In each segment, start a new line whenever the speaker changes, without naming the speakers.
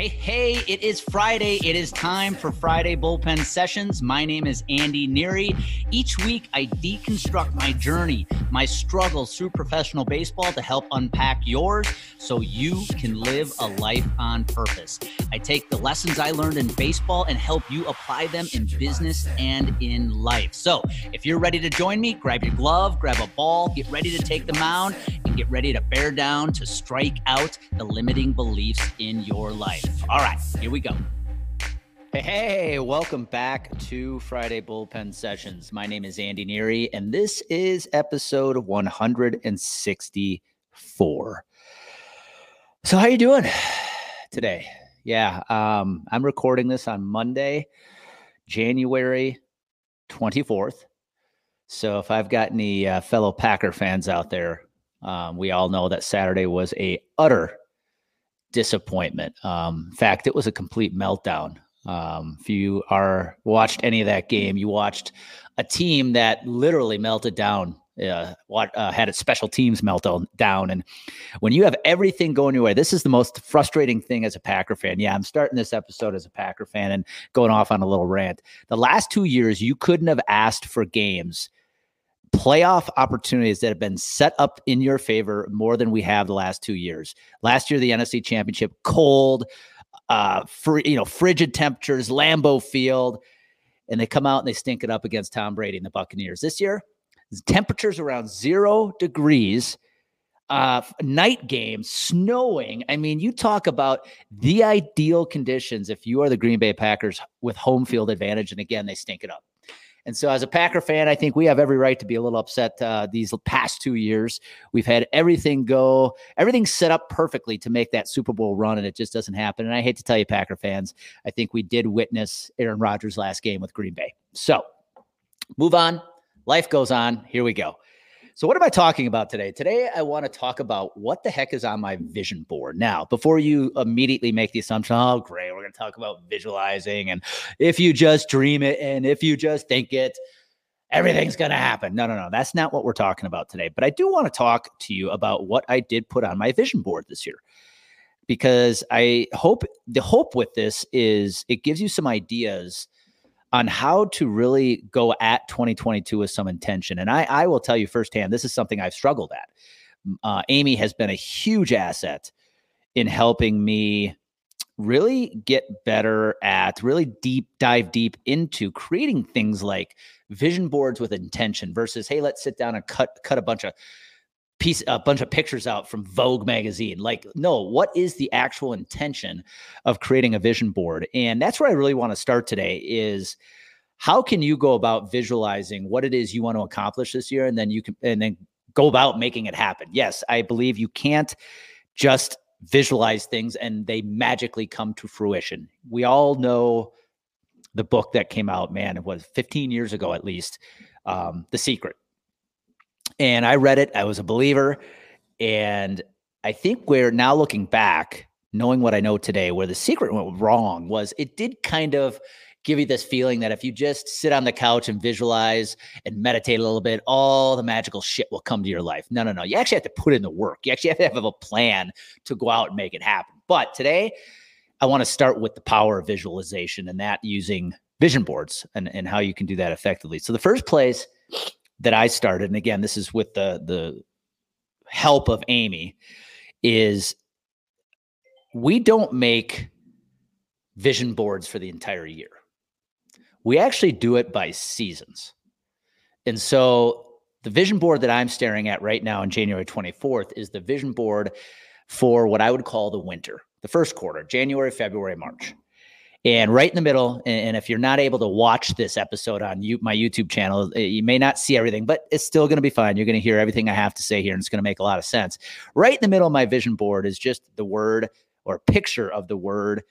Hey, hey, it is Friday. It is time for Friday Bullpen Sessions. My name is Andy Neary. Each week, I deconstruct my journey, my struggles through professional baseball to help unpack yours so you can live a life on purpose. I take the lessons I learned in baseball and help you apply them in business and in life. So if you're ready to join me, grab your glove, grab a ball, get ready to take the mound, get ready to bear down to strike out the limiting beliefs in your life. All right, here we go. Hey, welcome back to Friday Bullpen Sessions. My name is Andy Neary, and this is episode 164. So, how you doing today? Yeah, um, I'm recording this on Monday, January 24th. So, if I've got any uh, fellow Packer fans out there, um, we all know that Saturday was a utter disappointment. Um, in fact, it was a complete meltdown. Um, if you are watched any of that game, you watched a team that literally melted down. Uh, uh, had its special teams melt down, and when you have everything going your way, this is the most frustrating thing as a Packer fan. Yeah, I'm starting this episode as a Packer fan and going off on a little rant. The last two years, you couldn't have asked for games playoff opportunities that have been set up in your favor more than we have the last two years. Last year, the NFC Championship, cold, uh, free, you know, frigid temperatures, Lambeau Field, and they come out and they stink it up against Tom Brady and the Buccaneers. This year, temperatures around zero degrees. Uh, night game, snowing. I mean, you talk about the ideal conditions if you are the Green Bay Packers with home field advantage. And again, they stink it up. And so, as a Packer fan, I think we have every right to be a little upset uh, these past two years. We've had everything go, everything set up perfectly to make that Super Bowl run, and it just doesn't happen. And I hate to tell you, Packer fans, I think we did witness Aaron Rodgers' last game with Green Bay. So, move on. Life goes on. Here we go. So, what am I talking about today? Today, I want to talk about what the heck is on my vision board. Now, before you immediately make the assumption, oh, great, we're going to talk about visualizing and if you just dream it and if you just think it, everything's going to happen. No, no, no. That's not what we're talking about today. But I do want to talk to you about what I did put on my vision board this year because I hope the hope with this is it gives you some ideas on how to really go at 2022 with some intention. And I, I will tell you firsthand, this is something I've struggled at. Uh, Amy has been a huge asset in helping me really get better at really deep dive deep into creating things like vision boards with intention versus hey let's sit down and cut cut a bunch of piece a bunch of pictures out from Vogue magazine. Like, no, what is the actual intention of creating a vision board? And that's where I really want to start today is how can you go about visualizing what it is you want to accomplish this year and then you can and then go about making it happen. Yes, I believe you can't just visualize things and they magically come to fruition. We all know the book that came out, man, it was 15 years ago at least, um, The Secret and I read it. I was a believer. And I think we're now looking back, knowing what I know today, where the secret went wrong was it did kind of give you this feeling that if you just sit on the couch and visualize and meditate a little bit, all the magical shit will come to your life. No, no, no. You actually have to put in the work. You actually have to have a plan to go out and make it happen. But today, I want to start with the power of visualization and that using vision boards and, and how you can do that effectively. So, the first place that I started, and again, this is with the the help of Amy, is we don't make vision boards for the entire year. We actually do it by seasons. And so the vision board that I'm staring at right now on January 24th is the vision board for what I would call the winter, the first quarter, January, February, March. And right in the middle, and if you're not able to watch this episode on you, my YouTube channel, eh, you may not see everything, but it's still going to be fine. You're going to hear everything I have to say here, and it's going to make a lot of sense. Right in the middle of my vision board is just the word or picture of the word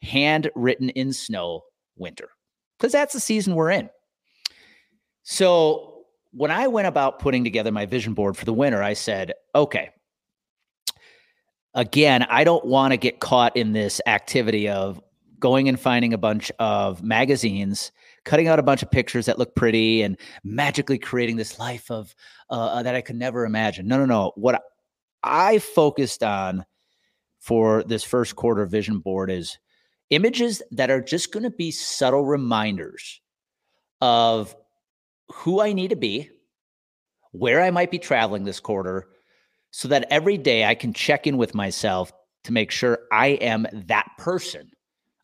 handwritten in snow winter, because that's the season we're in. So when I went about putting together my vision board for the winter, I said, okay, again, I don't want to get caught in this activity of, going and finding a bunch of magazines, cutting out a bunch of pictures that look pretty, and magically creating this life of uh, uh, that I could never imagine. No, no, no. What I focused on for this first quarter vision board is images that are just going to be subtle reminders of who I need to be, where I might be traveling this quarter, so that every day I can check in with myself to make sure I am that person.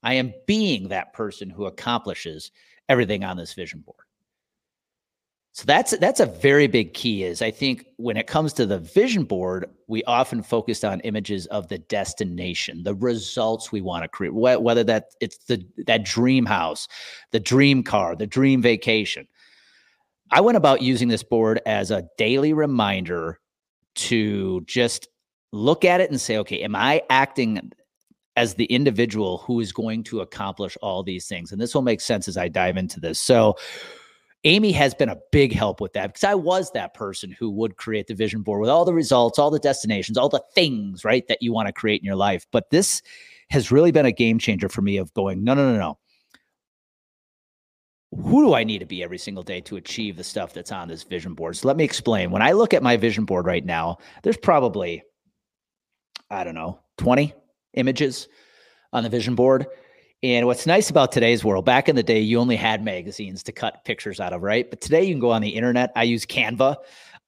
I am being that person who accomplishes everything on this vision board. So that's that's a very big key is I think when it comes to the vision board, we often focused on images of the destination, the results we want to create, whether that it's the that dream house, the dream car, the dream vacation. I went about using this board as a daily reminder to just look at it and say, okay, am I acting as the individual who is going to accomplish all these things? And this will make sense as I dive into this. So Amy has been a big help with that because I was that person who would create the vision board with all the results, all the destinations, all the things, right, that you want to create in your life. But this has really been a game changer for me of going, no, no, no, no. Who do I need to be every single day to achieve the stuff that's on this vision board? So let me explain. When I look at my vision board right now, there's probably, I don't know, 20 images on the vision board. And what's nice about today's world, back in the day, you only had magazines to cut pictures out of, right? But today you can go on the internet. I use Canva.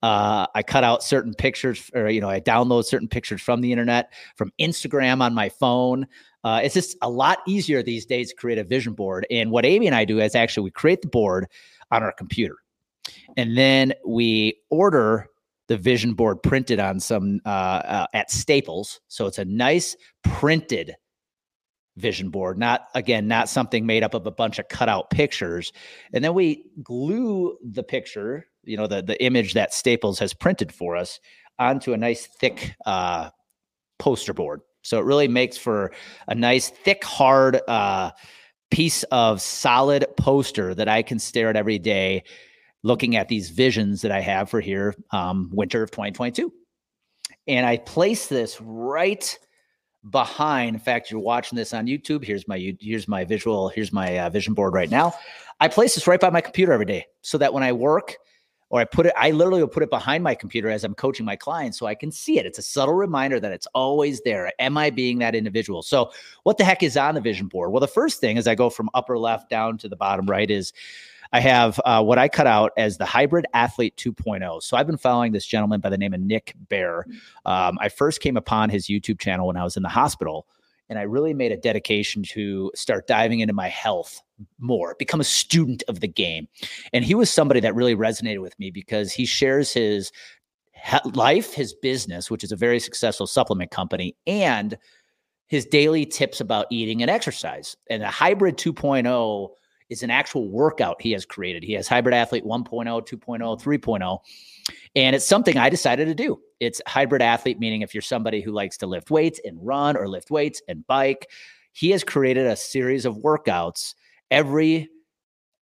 Uh, I cut out certain pictures, or you know, I download certain pictures from the internet, from Instagram on my phone. Uh, it's just a lot easier these days to create a vision board. And what Amy and I do is actually we create the board on our computer, and then we order the vision board printed on some uh, uh at Staples. So it's a nice printed vision board, not again, not something made up of a bunch of cutout pictures. And then we glue the picture, you know, the the image that Staples has printed for us onto a nice thick uh, poster board. So it really makes for a nice thick, hard uh, piece of solid poster that I can stare at every day, looking at these visions that I have for here, um, winter of 2022. And I place this right behind. In fact, you're watching this on YouTube. Here's my here's my visual. Here's my uh, vision board right now. I place this right by my computer every day, so that when I work or I put it, I literally will put it behind my computer as I'm coaching my clients, so I can see it. It's a subtle reminder that it's always there. Am I being that individual? So, what the heck is on the vision board? Well, the first thing as I go from upper left down to the bottom right is I have uh, what I cut out as the hybrid athlete 2.0. So I've been following this gentleman by the name of Nick Bare. Um, I first came upon his YouTube channel when I was in the hospital, and I really made a dedication to start diving into my health more, become a student of the game. And he was somebody that really resonated with me because he shares his life, his business, which is a very successful supplement company, and his daily tips about eating and exercise. And the hybrid 2.0 is an actual workout he has created. He has Hybrid Athlete 1.0, 2.0, 3.0. And it's something I decided to do. It's hybrid athlete, meaning if you're somebody who likes to lift weights and run or lift weights and bike, he has created a series of workouts. Every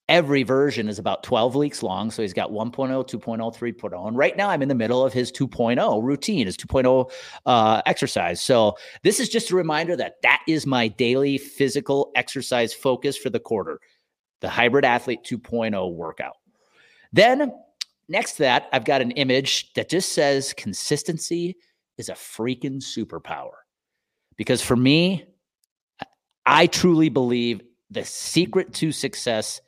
every version is about 12 weeks long. So he's got 1.0, 2.0, 3.0. And right now I'm in the middle of his 2.0 routine, his 2.0 uh, exercise. So this is just a reminder that that is my daily physical exercise focus for the quarter the Hybrid Athlete 2.0 workout. Then, next to that, I've got an image that just says consistency is a freaking superpower. Because for me, I truly believe the secret to success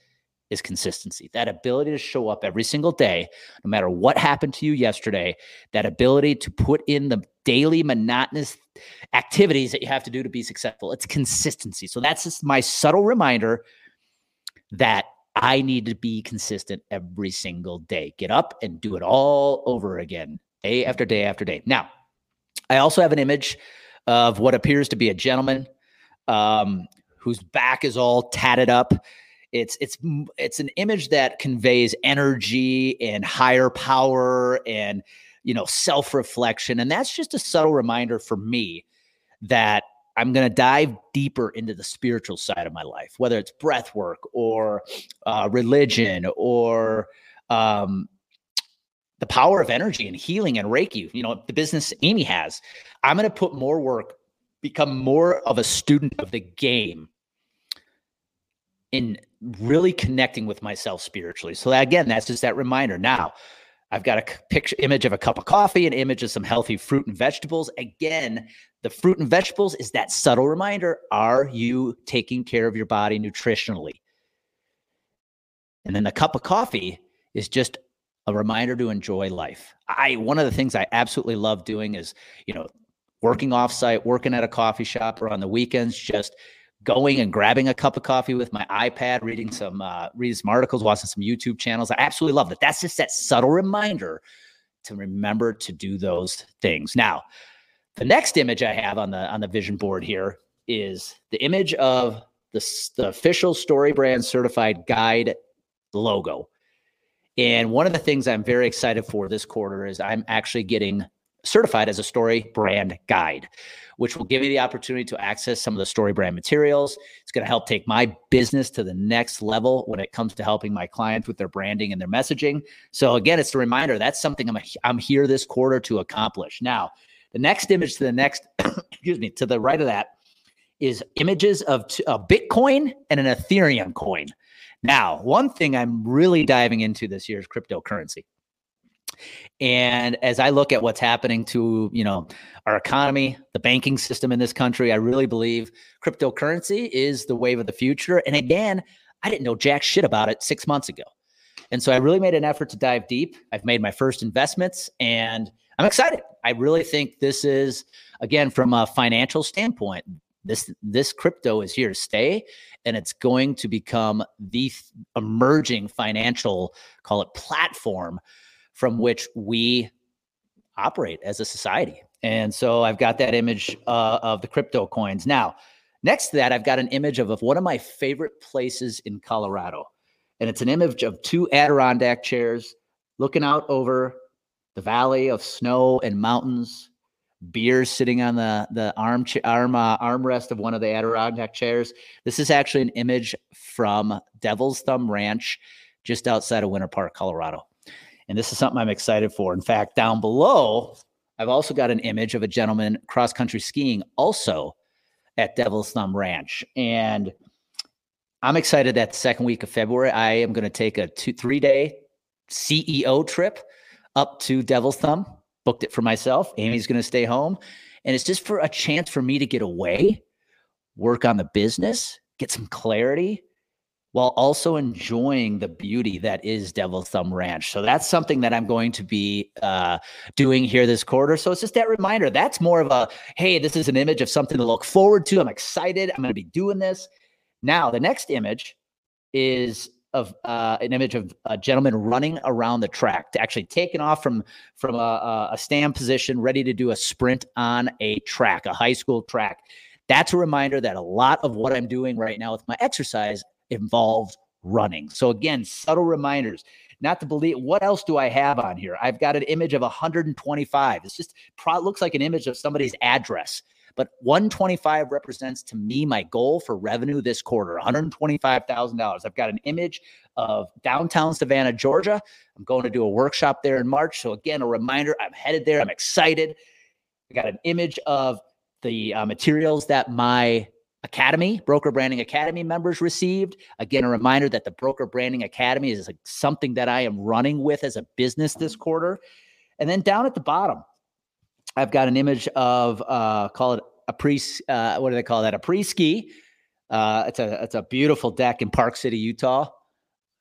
is consistency. That ability to show up every single day, no matter what happened to you yesterday, that ability to put in the daily monotonous activities that you have to do to be successful. It's consistency. So that's just my subtle reminder that I need to be consistent every single day. Get up and do it all over again, day after day after day. Now, I also have an image of what appears to be a gentleman um, whose back is all tatted up. It's it's it's an image that conveys energy and higher power and you know self reflection, and that's just a subtle reminder for me that I'm going to dive deeper into the spiritual side of my life, whether it's breath work or uh, religion or um, the power of energy and healing and Reiki, you know, the business Amy has. I'm going to put more work, become more of a student of the game in really connecting with myself spiritually. So, again, that's just that reminder. Now, I've got a picture image of a cup of coffee, an image of some healthy fruit and vegetables. Again, the fruit and vegetables is that subtle reminder are you taking care of your body nutritionally? And then the cup of coffee is just a reminder to enjoy life. I one of the things I absolutely love doing is, you know, working offsite, working at a coffee shop or on the weekends, just going and grabbing a cup of coffee with my iPad, reading some uh, reading some articles, watching some YouTube channels. I absolutely love that. That's just that subtle reminder to remember to do those things. Now, the next image I have on the on the vision board here is the image of the, the official StoryBrand certified guide logo. And one of the things I'm very excited for this quarter is I'm actually getting certified as a StoryBrand guide, which will give you the opportunity to access some of the StoryBrand materials. It's going to help take my business to the next level when it comes to helping my clients with their branding and their messaging. So again, it's a reminder that's something I'm I'm here this quarter to accomplish. Now, the next image to the next, excuse me, to the right of that is images of a Bitcoin and an Ethereum coin. Now, one thing I'm really diving into this year is cryptocurrency. And as I look at what's happening to, you know, our economy, the banking system in this country, I really believe cryptocurrency is the wave of the future. And again, I didn't know jack shit about it 6 months ago. And so I really made an effort to dive deep. I've made my first investments and I'm excited. I really think this is again from a financial standpoint, this this crypto is here to stay and it's going to become the emerging financial call it platform from which we operate as a society. And so I've got that image uh, of the crypto coins. Now, next to that, I've got an image of, of one of my favorite places in Colorado. And it's an image of two Adirondack chairs looking out over the valley of snow and mountains, beers sitting on the, the arm, arm uh, armrest of one of the Adirondack chairs. This is actually an image from Devil's Thumb Ranch just outside of Winter Park, Colorado. And this is something I'm excited for. In fact, down below, I've also got an image of a gentleman cross country skiing also at Devil's Thumb Ranch. And I'm excited that second week of February, I am going to take a two, three day CEO trip up to Devil's Thumb. Booked it for myself. Amy's going to stay home. And it's just for a chance for me to get away, work on the business, get some clarity, while also enjoying the beauty that is Devil's Thumb Ranch. So that's something that I'm going to be uh, doing here this quarter. So it's just that reminder. That's more of a hey, this is an image of something to look forward to. I'm excited. I'm going to be doing this. Now, the next image is of uh, an image of a gentleman running around the track, actually taking off from from a, a stand position, ready to do a sprint on a track, a high school track. That's a reminder that a lot of what I'm doing right now with my exercise involves running. So again, subtle reminders. Not to believe what else do I have on here? I've got an image of 125. It's just pro- looks like an image of somebody's address. But 125 represents to me my goal for revenue this quarter, $125,000. I've got an image of downtown Savannah, Georgia. I'm going to do a workshop there in March. So again, a reminder, I'm headed there. I'm excited. I got an image of the uh, materials that my Academy, Broker Branding Academy members received. Again, a reminder that the Broker Branding Academy is something that I am running with as a business this quarter. And then down at the bottom, I've got an image of uh, call it a pre uh, what do they call that? A pre ski. Uh, it's a it's a beautiful deck in Park City, Utah.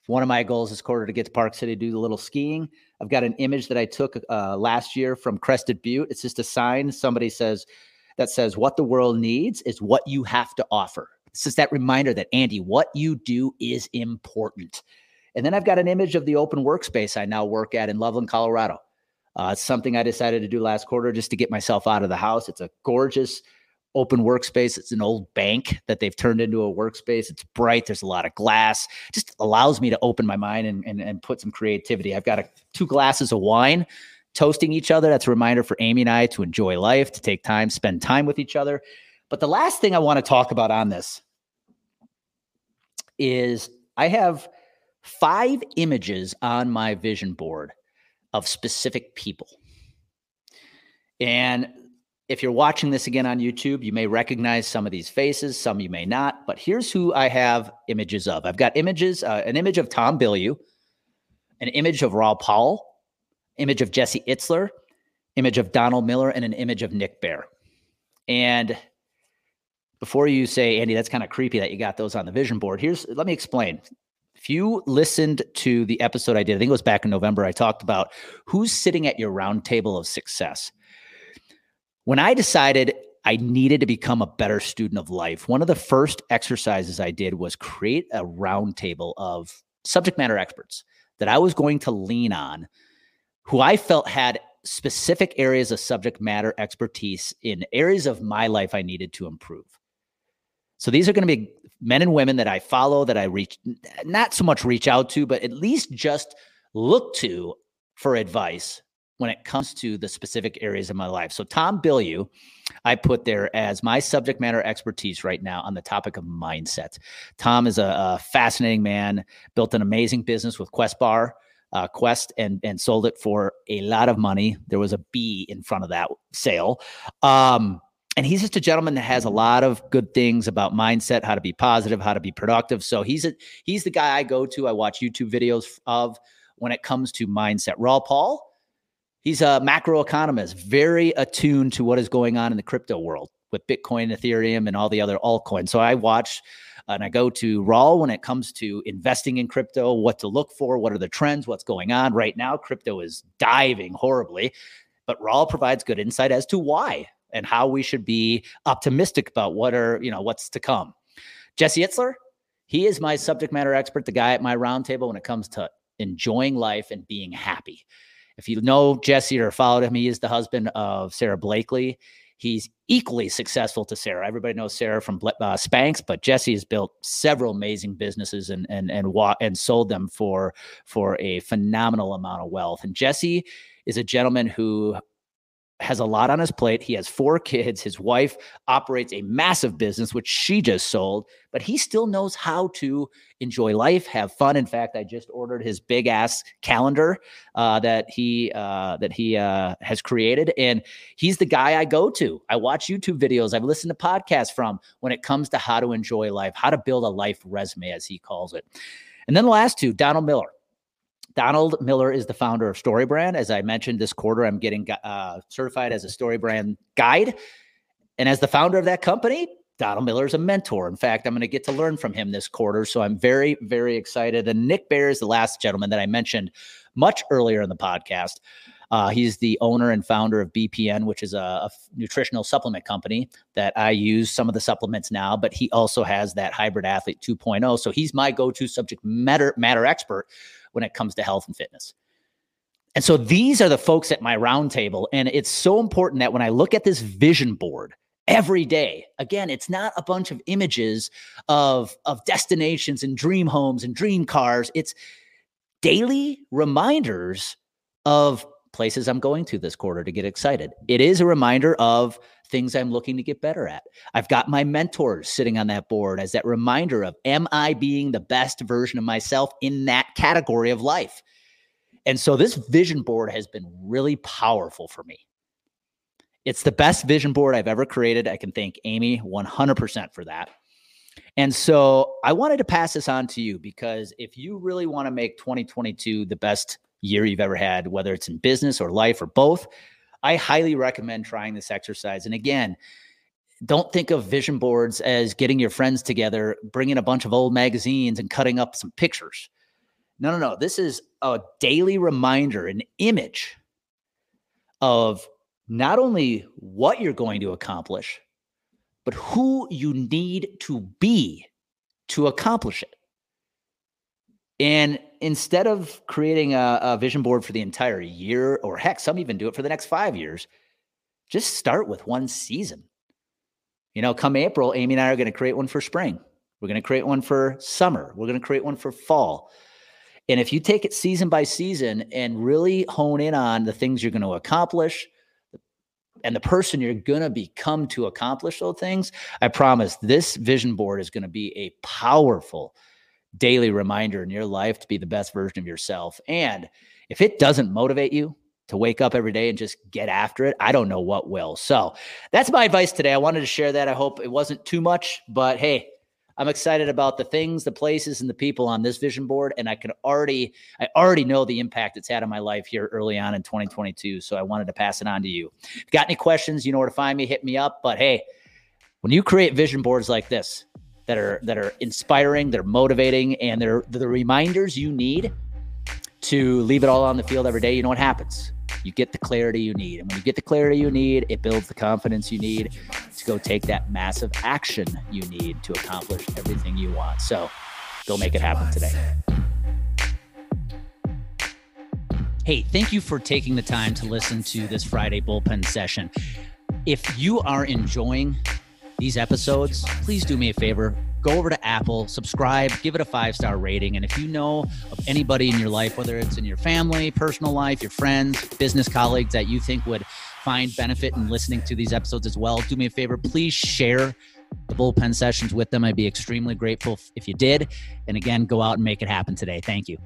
One of my goals this quarter to get to Park City to do a little skiing. I've got an image that I took uh, last year from Crested Butte. It's just a sign. Somebody says, that says what the world needs is what you have to offer. It's just that reminder that, Andy, what you do is important. And then I've got an image of the open workspace I now work at in Loveland, Colorado. Uh, it's something I decided to do last quarter just to get myself out of the house. It's a gorgeous open workspace. It's an old bank that they've turned into a workspace. It's bright. There's a lot of glass. Just allows me to open my mind and, and, and put some creativity. I've got a, two glasses of wine toasting each other. That's a reminder for Amy and I to enjoy life, to take time, spend time with each other. But the last thing I want to talk about on this is I have five images on my vision board of specific people. And if you're watching this again on YouTube, you may recognize some of these faces, some you may not. But here's who I have images of. I've got images, uh, an image of Tom Bilyeu, an image of Raoul Pal, image of Jesse Itzler, image of Donald Miller, and an image of Nick Bare. And before you say, Andy, that's kind of creepy that you got those on the vision board, here's let me explain. If you listened to the episode I did, I think it was back in November, I talked about who's sitting at your round table of success. When I decided I needed to become a better student of life, one of the first exercises I did was create a round table of subject matter experts that I was going to lean on who I felt had specific areas of subject matter expertise in areas of my life I needed to improve. So these are going to be men and women that I follow, that I reach, not so much reach out to, but at least just look to for advice when it comes to the specific areas of my life. So Tom Bilyeu, I put there as my subject matter expertise right now on the topic of mindset. Tom is a, a fascinating man, built an amazing business with Quest Bar. Uh, Quest and and sold it for a lot of money. There was a B in front of that sale. Um, and he's just a gentleman that has a lot of good things about mindset, how to be positive, how to be productive. So he's a he's the guy I go to. I watch YouTube videos of when it comes to mindset. Raoul Pal, he's a macroeconomist, very attuned to what is going on in the crypto world with Bitcoin, Ethereum, and all the other altcoins. So I watch and I go to Raoul when it comes to investing in crypto, what to look for, what are the trends, what's going on right now. Crypto is diving horribly, but Raoul provides good insight as to why and how we should be optimistic about what are, you know, what's to come. Jesse Itzler, he is my subject matter expert, the guy at my roundtable when it comes to enjoying life and being happy. If you know Jesse or followed him, he is the husband of Sara Blakely. He's equally successful to Sara. Everybody knows Sara from uh, Spanx, but Jesse has built several amazing businesses and and and and sold them for for a phenomenal amount of wealth. And Jesse is a gentleman who has a lot on his plate. He has four kids. His wife operates a massive business, which she just sold, but he still knows how to enjoy life, have fun. In fact, I just ordered his big ass calendar uh, that he uh, that he uh, has created, and he's the guy I go to. I watch YouTube videos. I've listened to podcasts from when it comes to how to enjoy life, how to build a life resume, as he calls it. And then the last two, Donald Miller. Donald Miller is the founder of StoryBrand. As I mentioned this quarter, I'm getting uh, certified as a StoryBrand guide. And as the founder of that company, Donald Miller is a mentor. In fact, I'm going to get to learn from him this quarter. So I'm very, very excited. And Nick Bare is the last gentleman that I mentioned much earlier in the podcast. Uh, he's the owner and founder of BPN, which is a, a, nutritional supplement company that I use some of the supplements now, but he also has that hybrid athlete 2.0. So he's my go to subject matter, matter expert when it comes to health and fitness. And so these are the folks at my roundtable. And it's so important that when I look at this vision board every day, again, it's not a bunch of images of, of destinations and dream homes and dream cars. It's daily reminders of places I'm going to this quarter to get excited. It is a reminder of things I'm looking to get better at. I've got my mentors sitting on that board as that reminder of am I being the best version of myself in that category of life? And so this vision board has been really powerful for me. It's the best vision board I've ever created. I can thank Amy 100% for that. And so I wanted to pass this on to you because if you really want to make 2022 the best year you've ever had, whether it's in business or life or both, I highly recommend trying this exercise. And again, don't think of vision boards as getting your friends together, bringing a bunch of old magazines and cutting up some pictures. No, no, no. This is a daily reminder, an image of not only what you're going to accomplish, but who you need to be to accomplish it. And instead of creating a, a, vision board for the entire year, or heck, some even do it for the next five years, just start with one season. You know, come April, Amy and I are going to create one for spring. We're going to create one for summer. We're going to create one for fall. And if you take it season by season and really hone in on the things you're going to accomplish and the person you're going to become to accomplish those things, I promise this vision board is going to be a powerful daily reminder in your life to be the best version of yourself. And if it doesn't motivate you to wake up every day and just get after it, I don't know what will. So that's my advice today. I wanted to share that. I hope it wasn't too much, but hey, I'm excited about the things, the places, and the people on this vision board, and I can already, I already know the impact it's had on my life here early on in 2022. So I wanted to pass it on to you. If you got any questions, you know where to find me. Hit me up. But hey, when you create vision boards like this that are that are inspiring, they're motivating, and they're, the reminders you need to leave it all on the field every day, you know what happens? You get the clarity you need. And when you get the clarity you need, it builds the confidence you need to go take that massive action you need to accomplish everything you want. So go make it happen today. Hey, thank you for taking the time to listen to this Friday bullpen session. If you are enjoying these episodes, please do me a favor go over to Apple, subscribe, give it a five star rating. And if you know of anybody in your life, whether it's in your family, personal life, your friends, business colleagues that you think would find benefit in listening to these episodes as well, do me a favor, please share the bullpen sessions with them. I'd be extremely grateful if you did. And again, go out and make it happen today. Thank you.